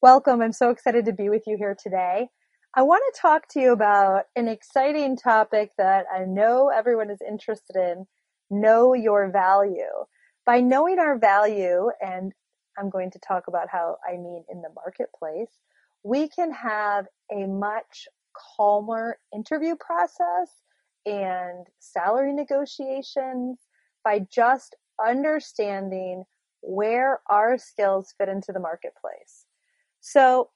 Welcome. I'm so excited to be with you here today. I want to talk to you about an exciting topic that I know everyone is interested in know your value. By knowing our value, and I'm going to talk about how I mean in the marketplace, we can have a much calmer interview process and salary negotiations by just understanding where our skills fit into the marketplace. So,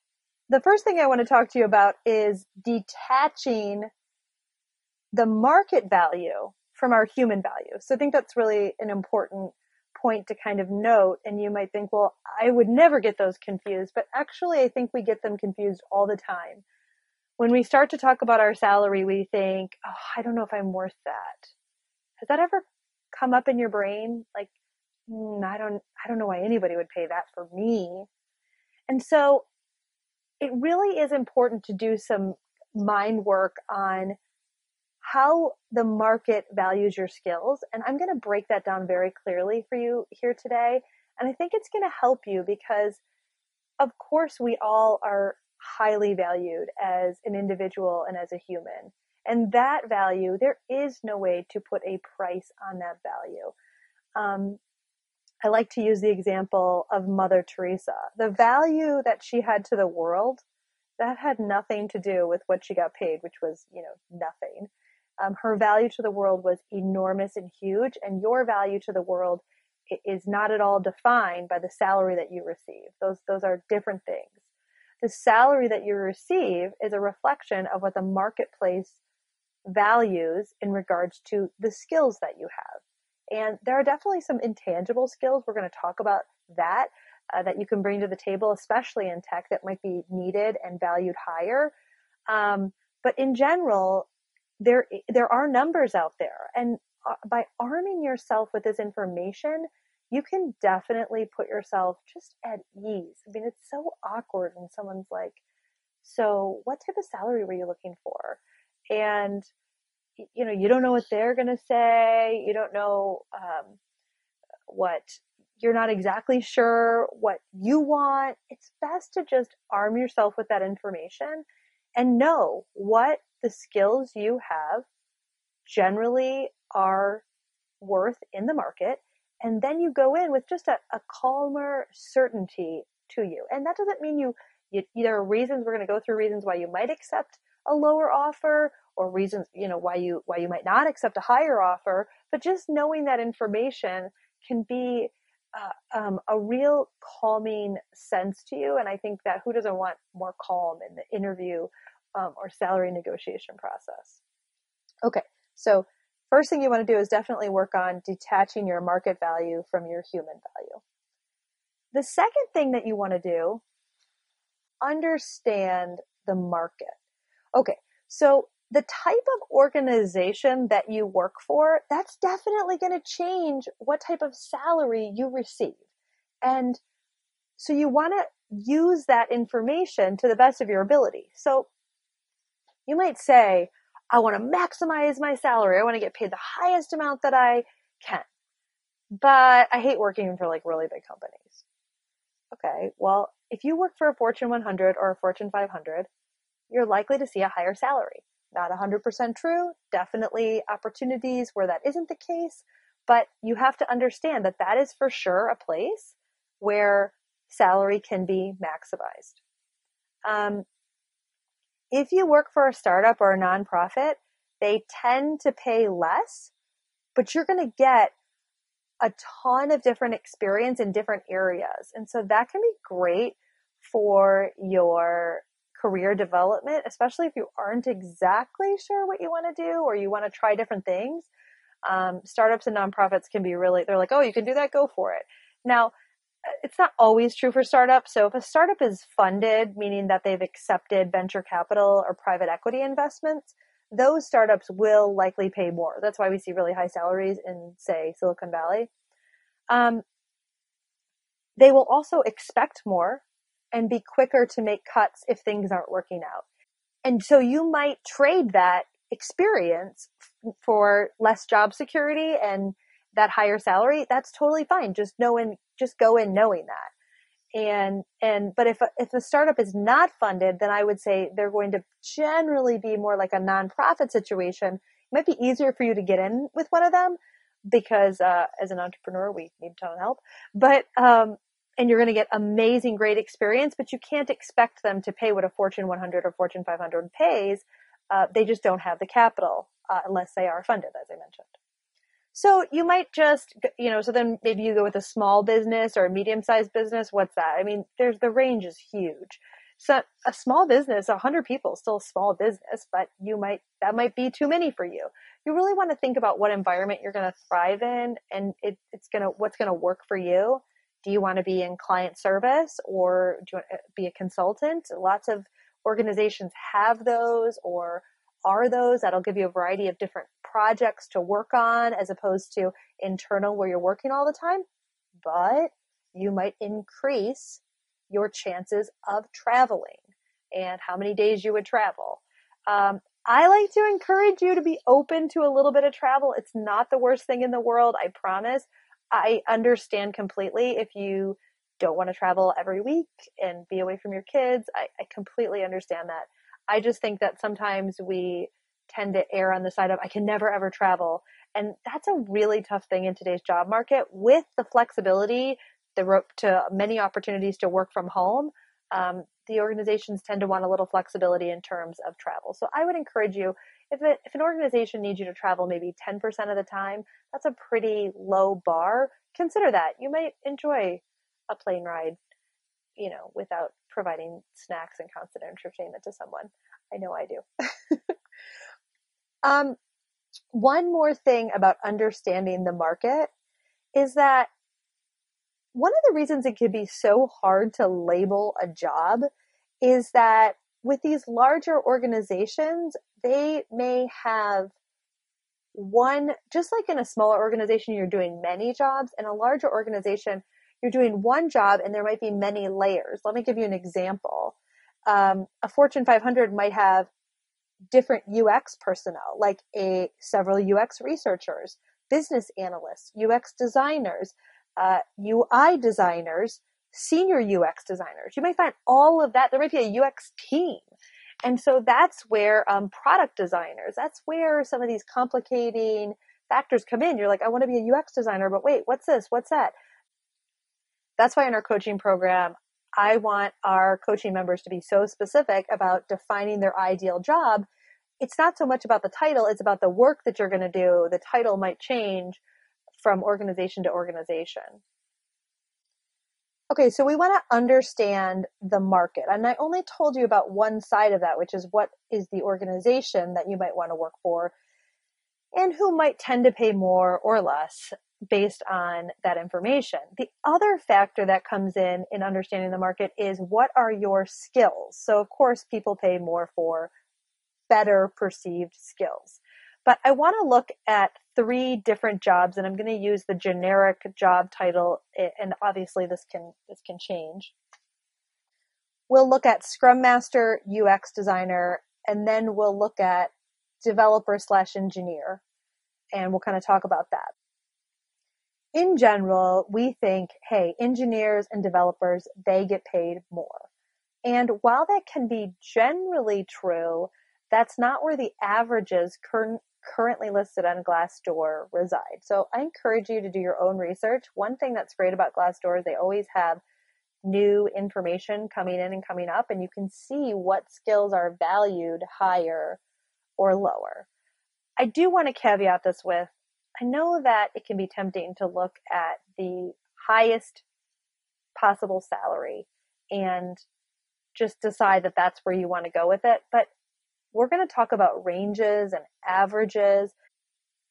the first thing I want to talk to you about is detaching the market value from our human value. So, I think that's really an important point to kind of note. And you might think, well, I would never get those confused. But actually, I think we get them confused all the time. When we start to talk about our salary, we think, oh, I don't know if I'm worth that. Has that ever come up in your brain? Like, mm, I don't, I don't know why anybody would pay that for me. And so it really is important to do some mind work on how the market values your skills. And I'm going to break that down very clearly for you here today. And I think it's going to help you because, of course, we all are highly valued as an individual and as a human. And that value, there is no way to put a price on that value. Um, I like to use the example of Mother Teresa. The value that she had to the world, that had nothing to do with what she got paid, which was, you know, nothing. Um, her value to the world was enormous and huge, and your value to the world is not at all defined by the salary that you receive. Those those are different things. The salary that you receive is a reflection of what the marketplace values in regards to the skills that you have. And there are definitely some intangible skills. We're going to talk about that uh, that you can bring to the table, especially in tech, that might be needed and valued higher. Um, but in general, there there are numbers out there, and uh, by arming yourself with this information, you can definitely put yourself just at ease. I mean, it's so awkward when someone's like, "So, what type of salary were you looking for?" and you know, you don't know what they're going to say. You don't know um, what you're not exactly sure what you want. It's best to just arm yourself with that information and know what the skills you have generally are worth in the market. And then you go in with just a, a calmer certainty to you. And that doesn't mean you, you, there are reasons, we're going to go through reasons why you might accept a lower offer or reasons you know why you why you might not accept a higher offer but just knowing that information can be uh, um, a real calming sense to you and i think that who doesn't want more calm in the interview um, or salary negotiation process? Okay so first thing you want to do is definitely work on detaching your market value from your human value. The second thing that you want to do understand the market okay so the type of organization that you work for, that's definitely going to change what type of salary you receive. And so you want to use that information to the best of your ability. So you might say, I want to maximize my salary. I want to get paid the highest amount that I can. But I hate working for like really big companies. Okay. Well, if you work for a Fortune 100 or a Fortune 500, you're likely to see a higher salary not 100% true, definitely opportunities where that isn't the case, but you have to understand that that is for sure a place where salary can be maximized. Um, if you work for a startup or a nonprofit, they tend to pay less, but you're going to get a ton of different experience in different areas. And so that can be great for your career development, especially if you aren't exactly sure what you want to do or you want to try different things. Um, startups and nonprofits can be really, they're like, oh, you can do that, go for it. Now, it's not always true for startups. So if a startup is funded, meaning that they've accepted venture capital or private equity investments, those startups will likely pay more. That's why we see really high salaries in, say, Silicon Valley. Um, they will also expect more and be quicker to make cuts if things aren't working out. And so you might trade that experience for less job security and that higher salary. That's totally fine. Just knowing, just go in knowing that and and but if a, if a startup is not funded then i would say they're going to generally be more like a nonprofit situation it might be easier for you to get in with one of them because uh, as an entrepreneur we need a ton of help but um, and you're going to get amazing great experience but you can't expect them to pay what a fortune 100 or fortune 500 pays uh, they just don't have the capital uh, unless they are funded as i mentioned so you might just, you know, so then maybe you go with a small business or a medium sized business. What's that? I mean, there's the range is huge. So a small business, a hundred people, still a small business, but you might, that might be too many for you. You really want to think about what environment you're going to thrive in and it, it's going to, what's going to work for you. Do you want to be in client service or do you want to be a consultant? Lots of organizations have those or are those that'll give you a variety of different projects to work on as opposed to internal where you're working all the time. But you might increase your chances of traveling and how many days you would travel. Um, I like to encourage you to be open to a little bit of travel. It's not the worst thing in the world, I promise. I understand completely if you don't want to travel every week and be away from your kids. I, I completely understand that. I just think that sometimes we tend to err on the side of I can never ever travel. And that's a really tough thing in today's job market with the flexibility, the rope to many opportunities to work from home. Um, the organizations tend to want a little flexibility in terms of travel. So I would encourage you if, it, if an organization needs you to travel maybe 10% of the time, that's a pretty low bar. Consider that. You might enjoy a plane ride, you know, without providing snacks and constant entertainment to someone. I know I do. um, one more thing about understanding the market is that one of the reasons it can be so hard to label a job is that with these larger organizations, they may have one, just like in a smaller organization, you're doing many jobs. In a larger organization, you're doing one job and there might be many layers. Let me give you an example. Um, a Fortune 500 might have different UX personnel, like a several UX researchers, business analysts, UX designers, uh, UI designers, senior UX designers. You might find all of that. There might be a UX team. And so that's where um, product designers, that's where some of these complicating factors come in. You're like, I want to be a UX designer, but wait, what's this? What's that? That's why in our coaching program, I want our coaching members to be so specific about defining their ideal job. It's not so much about the title, it's about the work that you're going to do. The title might change from organization to organization. Okay, so we want to understand the market. And I only told you about one side of that, which is what is the organization that you might want to work for and who might tend to pay more or less based on that information. The other factor that comes in in understanding the market is what are your skills? So of course people pay more for better perceived skills. But I want to look at three different jobs and I'm going to use the generic job title eh, and obviously this can this can change. We'll look at Scrum Master, UX designer, and then we'll look at developer slash engineer and we'll kind of talk about that in general, we think, hey, engineers and developers, they get paid more. And while that can be generally true, that's not where the averages cur- currently listed on Glassdoor reside. So I encourage you to do your own research. One thing that's great about Glassdoor is they always have new information coming in and coming up, and you can see what skills are valued higher or lower. I do want to caveat this with I know that it can be tempting to look at the highest possible salary and just decide that that's where you want to go with it. But we're going to talk about ranges and averages.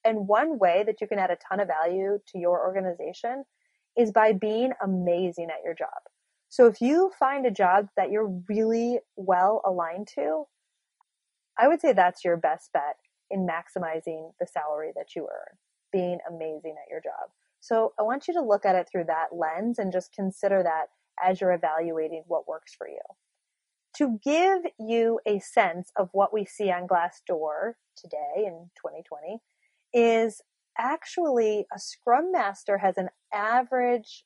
And one way that you can add a ton of value to your organization is by being amazing at your job. So if you find a job that you're really well aligned to, I would say that's your best bet in maximizing the salary that you earn, being amazing at your job. So I want you to look at it through that lens and just consider that as you're evaluating what works for you. To give you a sense of what we see on Glassdoor today in 2020 is actually a scrum master has an average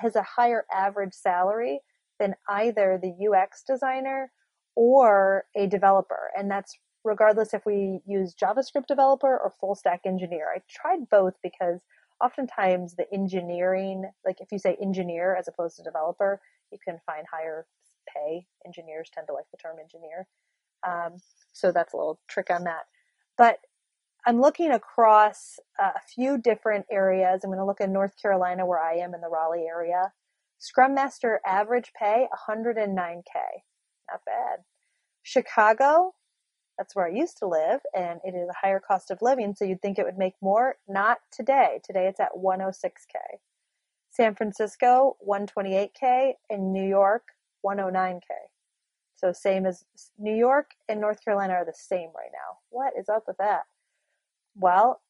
has a higher average salary than either the UX designer or a developer and that's regardless if we use JavaScript developer or full stack engineer. I tried both because oftentimes the engineering, like if you say engineer as opposed to developer, you can find higher pay. Engineers tend to like the term engineer. Um, so that's a little trick on that. But I'm looking across uh, a few different areas. I'm going to look in North Carolina, where I am in the Raleigh area. Scrum Master average pay 109K. Not bad. Chicago, that's where I used to live, and it is a higher cost of living, so you'd think it would make more. Not today. Today it's at 106K. San Francisco, 128K, and New York, 109K. So same as New York and North Carolina are the same right now. What is up with that? Well,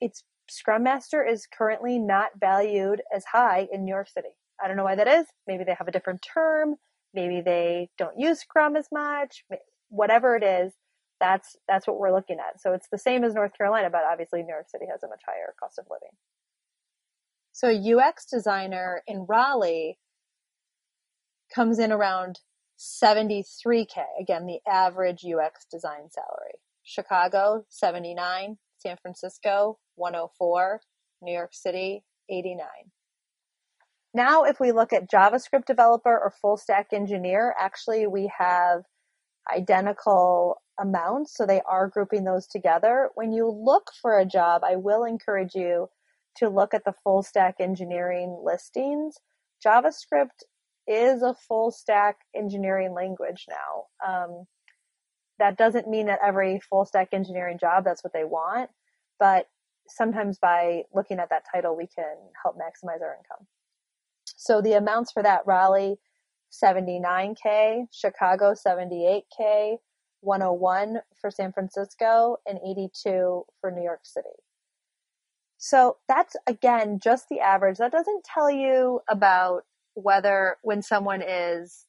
it's Scrum Master is currently not valued as high in New York City. I don't know why that is. Maybe they have a different term. Maybe they don't use Scrum as much. Whatever it is, that's that's what we're looking at. So it's the same as North Carolina, but obviously New York City has a much higher cost of living. So UX designer in Raleigh comes in around 73k. Again, the average UX design salary. Chicago 79, San Francisco 104, New York City 89. Now, if we look at JavaScript developer or full stack engineer, actually we have identical amounts, so they are grouping those together. When you look for a job, I will encourage you to look at the full stack engineering listings. JavaScript is a full stack engineering language now. Um, that doesn't mean that every full stack engineering job that's what they want, but sometimes by looking at that title, we can help maximize our income. So the amounts for that Raleigh 79K, Chicago 78K, 101 for San Francisco, and 82 for New York City. So that's again just the average. That doesn't tell you about whether when someone is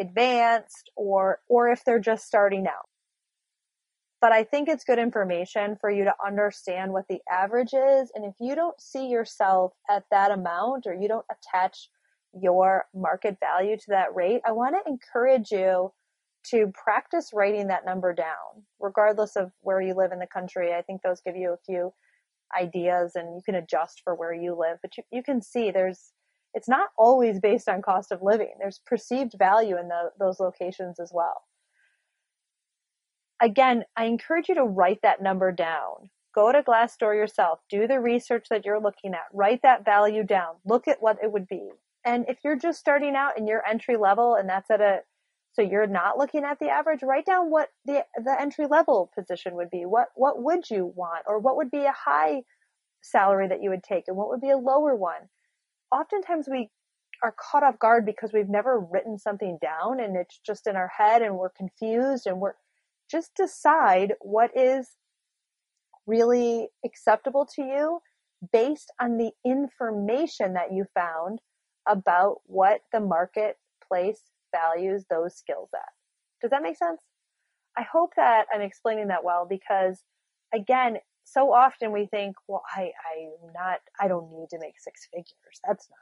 advanced or or if they're just starting out. But I think it's good information for you to understand what the average is and if you don't see yourself at that amount or you don't attach your market value to that rate, I want to encourage you to practice writing that number down, regardless of where you live in the country. I think those give you a few ideas and you can adjust for where you live, but you, you can see there's, it's not always based on cost of living. There's perceived value in the, those locations as well. Again, I encourage you to write that number down. Go to Glassdoor yourself, do the research that you're looking at, write that value down, look at what it would be. And if you're just starting out and you're entry level and that's at a so you're not looking at the average. Write down what the the entry level position would be. What what would you want? Or what would be a high salary that you would take and what would be a lower one? Oftentimes we are caught off guard because we've never written something down and it's just in our head and we're confused and we're just decide what is really acceptable to you based on the information that you found about what the marketplace values those skills at. Does that make sense? I hope that I'm explaining that well because again, so often we think, well, I, I'm not, I don't need to make six figures. That's not,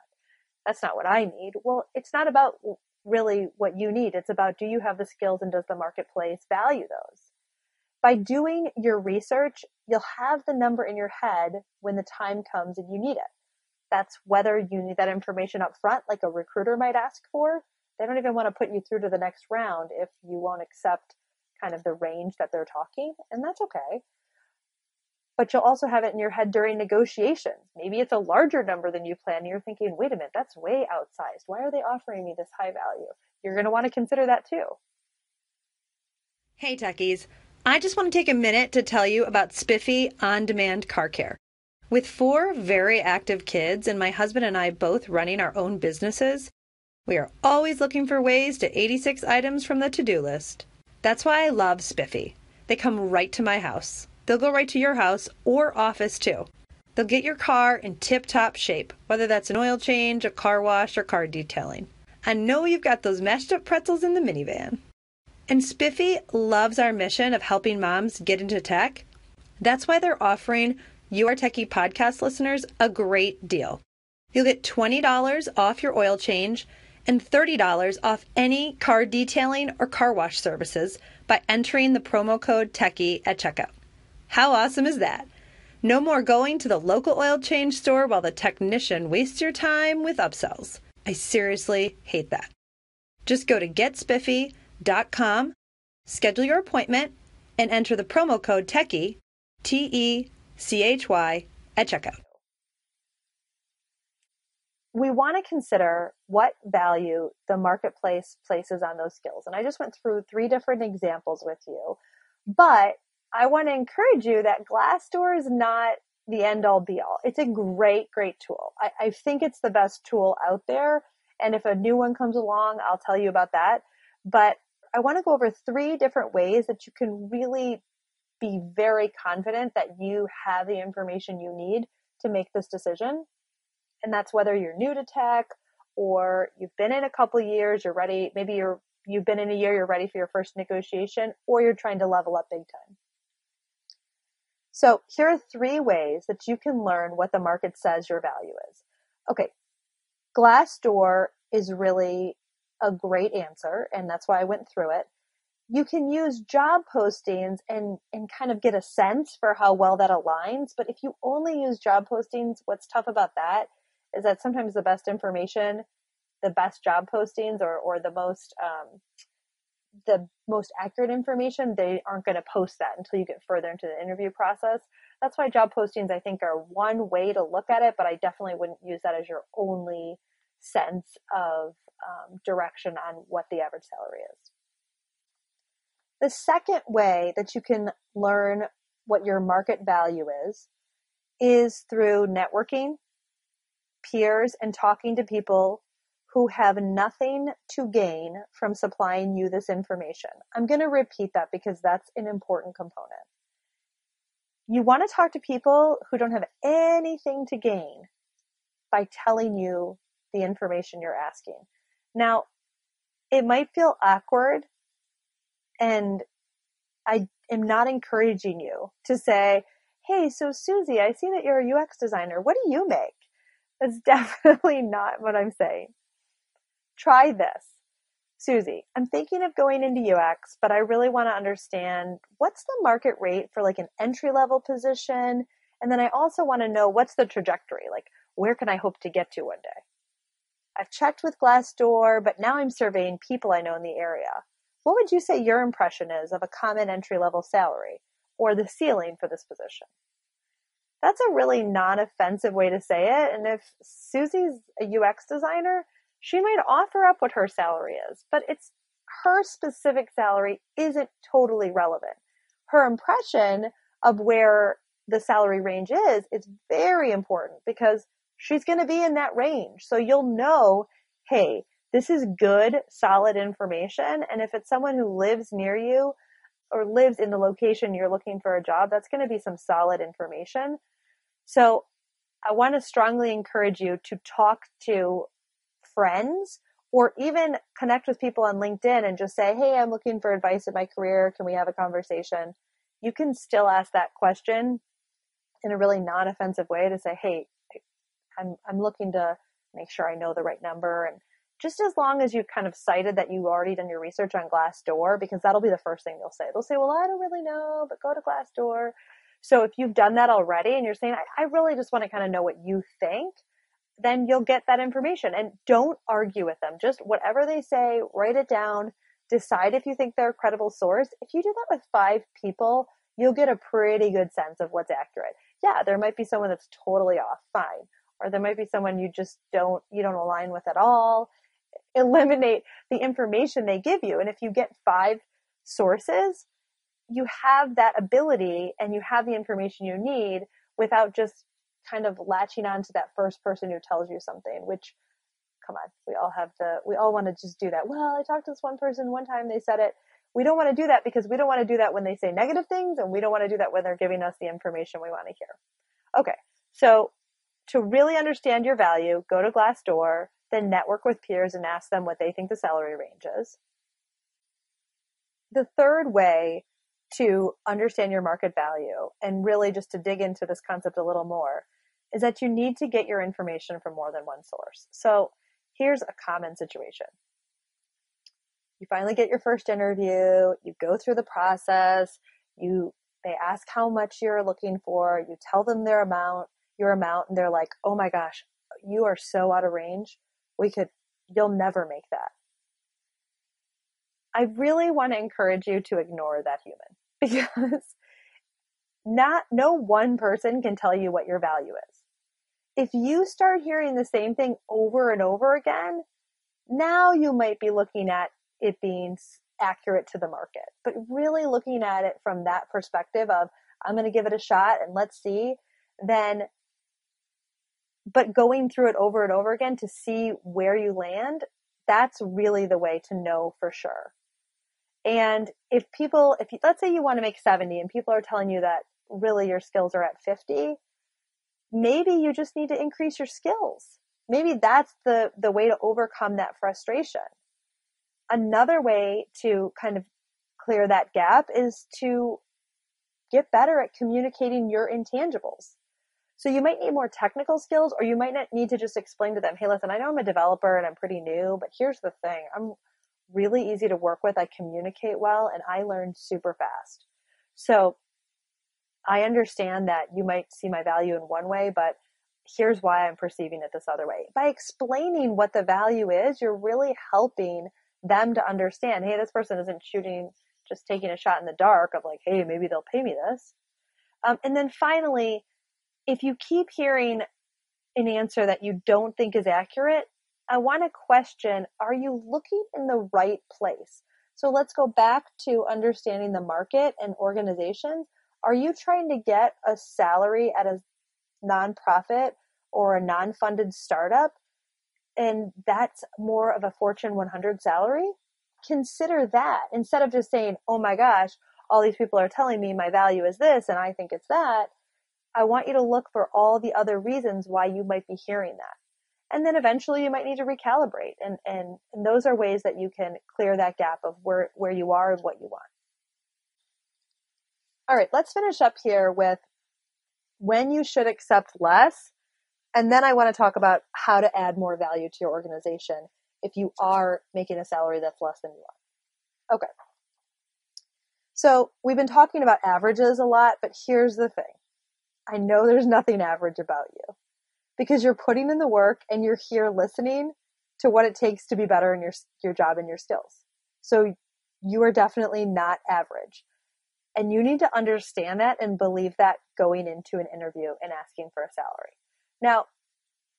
that's not what I need. Well, it's not about really what you need. It's about do you have the skills and does the marketplace value those? By doing your research, you'll have the number in your head when the time comes and you need it. That's whether you need that information up front, like a recruiter might ask for, they don't even want to put you through to the next round if you won't accept kind of the range that they're talking, and that's okay. But you'll also have it in your head during negotiations. Maybe it's a larger number than you plan. You're thinking, wait a minute, that's way outsized. Why are they offering me this high value? You're going to want to consider that too. Hey, techies. I just want to take a minute to tell you about Spiffy On Demand Car Care. With four very active kids and my husband and I both running our own businesses, we are always looking for ways to 86 items from the to do list. That's why I love Spiffy. They come right to my house. They'll go right to your house or office too. They'll get your car in tip top shape, whether that's an oil change, a car wash, or car detailing. I know you've got those mashed up pretzels in the minivan. And Spiffy loves our mission of helping moms get into tech. That's why they're offering You Are Techie podcast listeners a great deal. You'll get $20 off your oil change and $30 off any car detailing or car wash services by entering the promo code TECHIE at checkout. How awesome is that? No more going to the local oil change store while the technician wastes your time with upsells. I seriously hate that. Just go to getspiffy.com, schedule your appointment, and enter the promo code TECHIE, T E C H Y, at checkout. We want to consider what value the marketplace places on those skills. And I just went through three different examples with you. But I want to encourage you that Glassdoor is not the end all be all. It's a great, great tool. I, I think it's the best tool out there. And if a new one comes along, I'll tell you about that. But I want to go over three different ways that you can really be very confident that you have the information you need to make this decision. And that's whether you're new to tech or you've been in a couple years, you're ready, maybe you're you've been in a year, you're ready for your first negotiation, or you're trying to level up big time. So here are three ways that you can learn what the market says your value is. Okay. Glassdoor is really a great answer, and that's why I went through it. You can use job postings and, and kind of get a sense for how well that aligns. But if you only use job postings, what's tough about that is that sometimes the best information, the best job postings or, or the most um, the most accurate information, they aren't going to post that until you get further into the interview process. That's why job postings, I think, are one way to look at it, but I definitely wouldn't use that as your only sense of um, direction on what the average salary is. The second way that you can learn what your market value is is through networking, peers, and talking to people who have nothing to gain from supplying you this information. I'm going to repeat that because that's an important component. You want to talk to people who don't have anything to gain by telling you the information you're asking. Now, it might feel awkward and I am not encouraging you to say, Hey, so Susie, I see that you're a UX designer. What do you make? That's definitely not what I'm saying. Try this. Susie, I'm thinking of going into UX, but I really want to understand what's the market rate for like an entry level position? And then I also want to know what's the trajectory? Like, where can I hope to get to one day? I've checked with Glassdoor, but now I'm surveying people I know in the area. What would you say your impression is of a common entry level salary or the ceiling for this position? That's a really non offensive way to say it. And if Susie's a UX designer, she might offer up what her salary is, but it's her specific salary isn't totally relevant. Her impression of where the salary range is is very important because she's going to be in that range. So you'll know, hey, this is good, solid information. And if it's someone who lives near you or lives in the location you're looking for a job, that's going to be some solid information. So I want to strongly encourage you to talk to friends or even connect with people on LinkedIn and just say, Hey, I'm looking for advice in my career. Can we have a conversation? You can still ask that question in a really non offensive way to say, Hey, I'm, I'm looking to make sure I know the right number. And just as long as you've kind of cited that you've already done your research on Glassdoor, because that'll be the first thing they'll say. They'll say, Well, I don't really know, but go to Glassdoor. So if you've done that already and you're saying, I, I really just want to kind of know what you think, then you'll get that information and don't argue with them. Just whatever they say, write it down, decide if you think they're a credible source. If you do that with five people, you'll get a pretty good sense of what's accurate. Yeah, there might be someone that's totally off, fine. Or there might be someone you just don't you don't align with at all. Eliminate the information they give you. And if you get five sources, you have that ability and you have the information you need without just kind of latching on to that first person who tells you something, which come on, we all have to we all want to just do that. Well, I talked to this one person one time, they said it. We don't want to do that because we don't want to do that when they say negative things and we don't want to do that when they're giving us the information we want to hear. Okay. So to really understand your value, go to Glassdoor, then network with peers and ask them what they think the salary range is. The third way to understand your market value and really just to dig into this concept a little more is that you need to get your information from more than one source. So here's a common situation. You finally get your first interview, you go through the process, you they ask how much you're looking for, you tell them their amount, your amount, and they're like, "Oh my gosh, you are so out of range. We could you'll never make that." I really want to encourage you to ignore that human because not no one person can tell you what your value is if you start hearing the same thing over and over again, now you might be looking at it being accurate to the market. But really looking at it from that perspective of, I'm going to give it a shot and let's see, then, but going through it over and over again to see where you land, that's really the way to know for sure. And if people, if you, let's say you want to make 70 and people are telling you that really your skills are at 50, maybe you just need to increase your skills. Maybe that's the, the way to overcome that frustration. Another way to kind of clear that gap is to get better at communicating your intangibles. So you might need more technical skills or you might not need to just explain to them, hey, listen, I know I'm a developer and I'm pretty new, but here's the thing. I'm really easy to work with. I communicate well and I learn super fast. So I understand that you might see my value in one way, but here's why I'm perceiving it this other way. By explaining what the value is, you're really helping them to understand, hey, this person isn't shooting, just taking a shot in the dark of like, hey, maybe they'll pay me this. Um, and then finally, if you keep hearing an answer that you don't think is accurate, I want to question, are you looking in the right place? So let's go back to understanding the market and organizations. Are you trying to get a salary at a nonprofit or a non-funded startup? And that's more of a fortune 100 salary? Consider that. Instead of just saying oh my gosh all these people are telling me my value is this and i think it's that i want you to look for all the other reasons why you might be hearing that and then eventually you might need to recalibrate and, and, and those are ways that you can clear that gap of where, where you are and what you want all right, let's finish up here with when you should accept less. And then I want to talk about how to add more value to your organization if you are making a salary that's less than you want. Okay. So we've been talking about averages a lot, but here's the thing. I know there's nothing average about you because you're putting in the work and you're here listening to what it takes to be better in your, your job and your skills. So you are definitely not average. And you need to understand that and believe that going into an interview and asking for a salary. Now,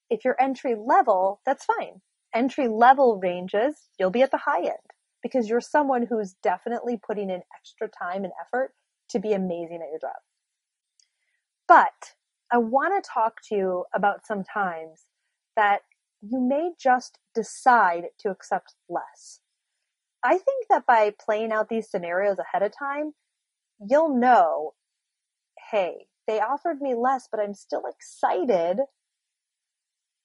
if you're entry level, that's fine. Entry level ranges, you'll be at the high end because you're someone who's definitely putting in extra time and effort to be amazing at your job. But I want to talk to you about some times that you may just decide to accept less. I think that by playing out these scenarios ahead of time, you'll know, hey, they offered me less, but I'm still excited.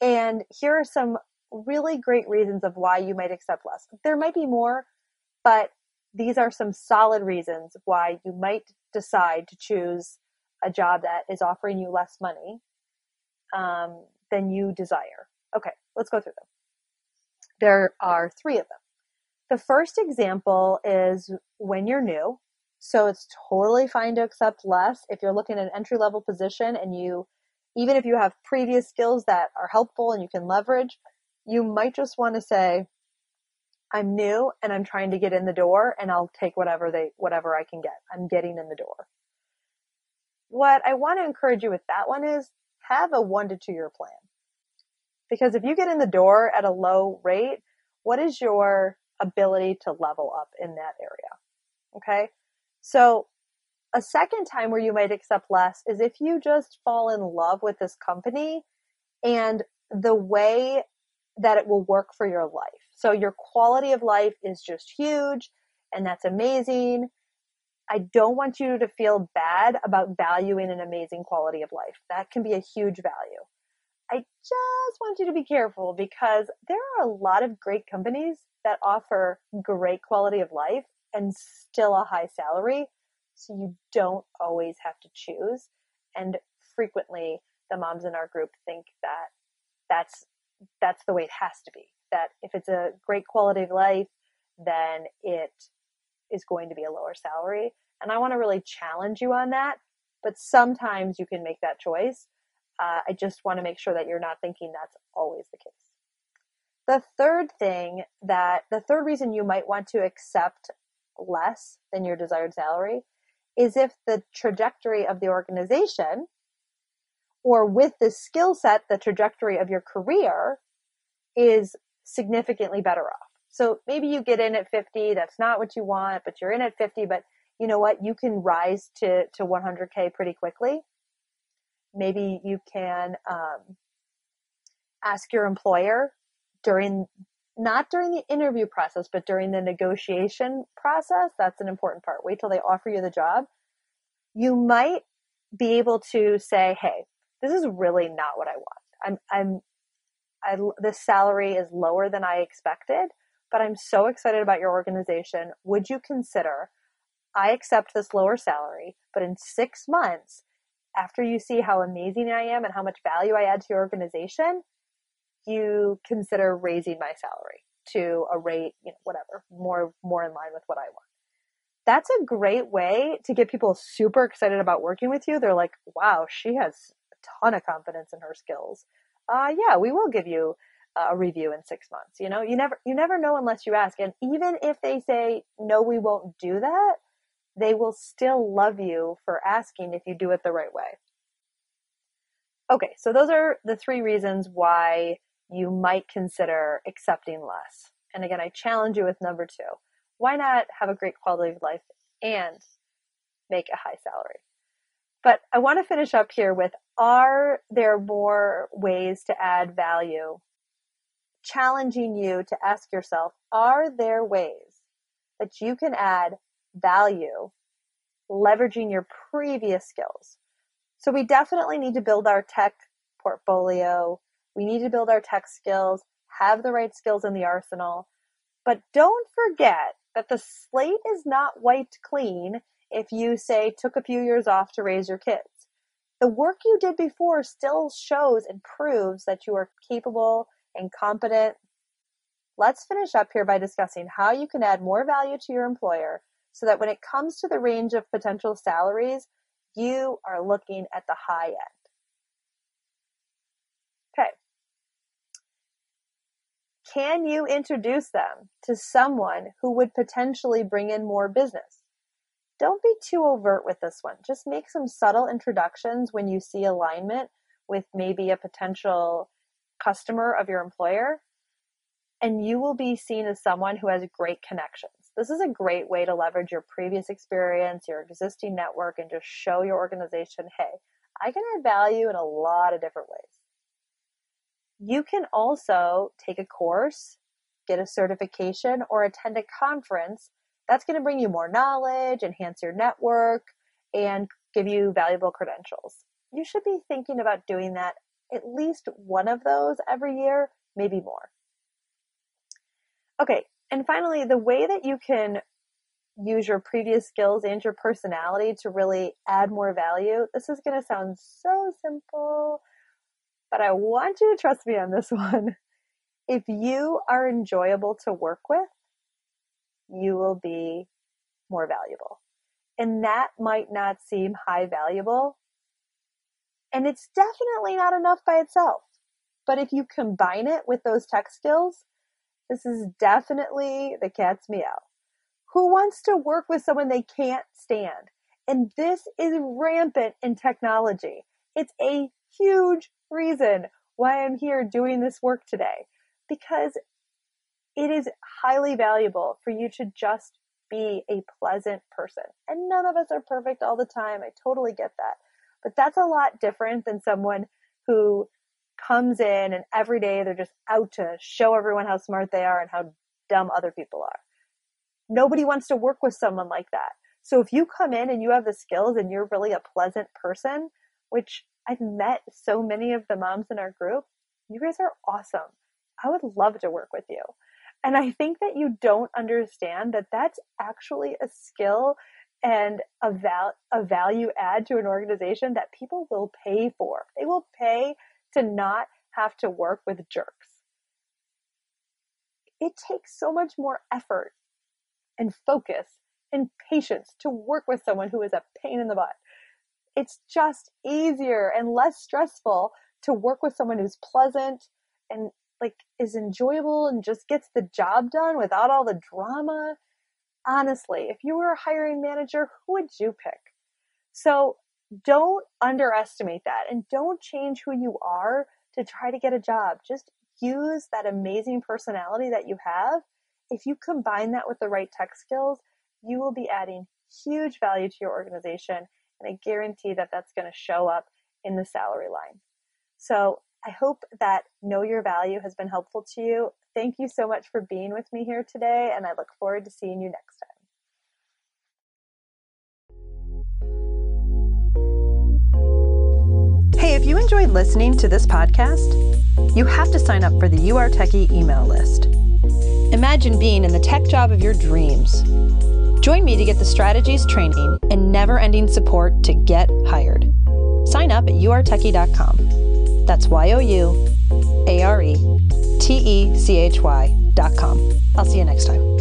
And here are some really great reasons of why you might accept less. There might be more, but these are some solid reasons why you might decide to choose a job that is offering you less money um, than you desire. Okay, let's go through them. There are three of them. The first example is when you're new so it's totally fine to accept less if you're looking at an entry level position and you, even if you have previous skills that are helpful and you can leverage, you might just want to say, I'm new and I'm trying to get in the door and I'll take whatever they, whatever I can get. I'm getting in the door. What I want to encourage you with that one is have a one to two year plan. Because if you get in the door at a low rate, what is your ability to level up in that area? Okay. So A second time where you might accept less is if you just fall in love with this company and the way that it will work for your life. So your quality of life is just huge and that's amazing. I don't want you to feel bad about valuing an amazing quality of life. That can be a huge value. I just want you to be careful because there are a lot of great companies that offer great quality of life and still a high salary. So you don't always have to choose. And frequently, the moms in our group think that that's that's the way it has to be. That if it's a great quality of life, then it is going to be a lower salary. And I want to really challenge you on that. But sometimes you can make that choice. Uh, I just want to make sure that you're not thinking that's always the case. The third thing that the third reason you might want to accept less than your desired salary is if the trajectory of the organization or with the skill set, the trajectory of your career is significantly better off. So maybe you get in at 50, that's not what you want, but you're in at 50, but you know what? You can rise to, to 100K pretty quickly. Maybe you can um, ask your employer during, not during the interview process, but during the negotiation process. That's an important part. Wait till they offer you the job. You might be able to say, hey, this is really not what I want. I'm, I'm, I, this salary is lower than I expected, but I'm so excited about your organization. Would you consider I accept this lower salary, but in six months, after you see how amazing I am and how much value I add to your organization, you consider raising my salary to a rate, you know, whatever, more more in line with what I want. That's a great way to get people super excited about working with you. They're like, "Wow, she has a ton of confidence in her skills." Uh, yeah, we will give you a review in six months. You know, you never you never know unless you ask. And even if they say no, we won't do that, they will still love you for asking if you do it the right way. Okay, so those are the three reasons why you might consider accepting less. And again, I challenge you with number two. Why not have a great quality of life and make a high salary? But I want to finish up here with are there more ways to add value? Challenging you to ask yourself, are there ways that you can add value, leveraging your previous skills. So we definitely need to build our tech portfolio. We need to build our tech skills, have the right skills in the arsenal. But don't forget that the slate is not wiped clean if you say took a few years off to raise your kids. The work you did before still shows and proves that you are capable and competent. Let's finish up here by discussing how you can add more value to your employer so that when it comes to the range of potential salaries, you are looking at the high end. Okay. Can you introduce them to someone who would potentially bring in more business? Don't be too overt with this one. Just make some subtle introductions when you see alignment with maybe a potential customer of your employer, and you will be seen as someone who has great connections. This is a great way to leverage your previous experience, your existing network, and just show your organization, hey, I can add value in a lot of different ways. You can also take a course, get a certification, or attend a conference. That's going to bring you more knowledge, enhance your network, and give you valuable credentials. You should be thinking about doing that at least one of those every year, maybe more. Okay, and finally, the way that you can use your previous skills and your personality to really add more value. This is going to sound so simple, but I want you to trust me on this one. If you are enjoyable to work with, you will be more valuable. And that might not seem high valuable. And it's definitely not enough by itself. But if you combine it with those tech skills, this is definitely the cat's meow. Who wants to work with someone they can't stand? And this is rampant in technology. It's a huge reason why I'm here doing this work today because it is highly valuable for you to just be a pleasant person. And none of us are perfect all the time. I totally get that. But that's a lot different than someone who comes in and every day they're just out to show everyone how smart they are and how dumb other people are. Nobody wants to work with someone like that. So if you come in and you have the skills and you're really a pleasant person, which I've met so many of the moms in our group, you guys are awesome. I would love to work with you. And I think that you don't understand that that's actually a skill and a, val- a value add to an organization that people will pay for. They will pay to not have to work with jerks. It takes so much more effort and focus and patience to work with someone who is a pain in the butt. It's just easier and less stressful to work with someone who's pleasant and like is enjoyable and just gets the job done without all the drama. Honestly, if you were a hiring manager, who would you pick? So don't underestimate that and don't change who you are to try to get a job. Just use that amazing personality that you have. If you combine that with the right tech skills, you will be adding huge value to your organization. And I guarantee that that's going to show up in the salary line. So I hope that Know Your Value has been helpful to you. Thank you so much for being with me here today, and I look forward to seeing you next time. Hey, if you enjoyed listening to this podcast, you have to sign up for the You Are Techy email list. Imagine being in the tech job of your dreams. Join me to get the strategies, training, and never ending support to get hired. Sign up at youaretechy.com. That's Y O U A R E T E C H Y.com. I'll see you next time.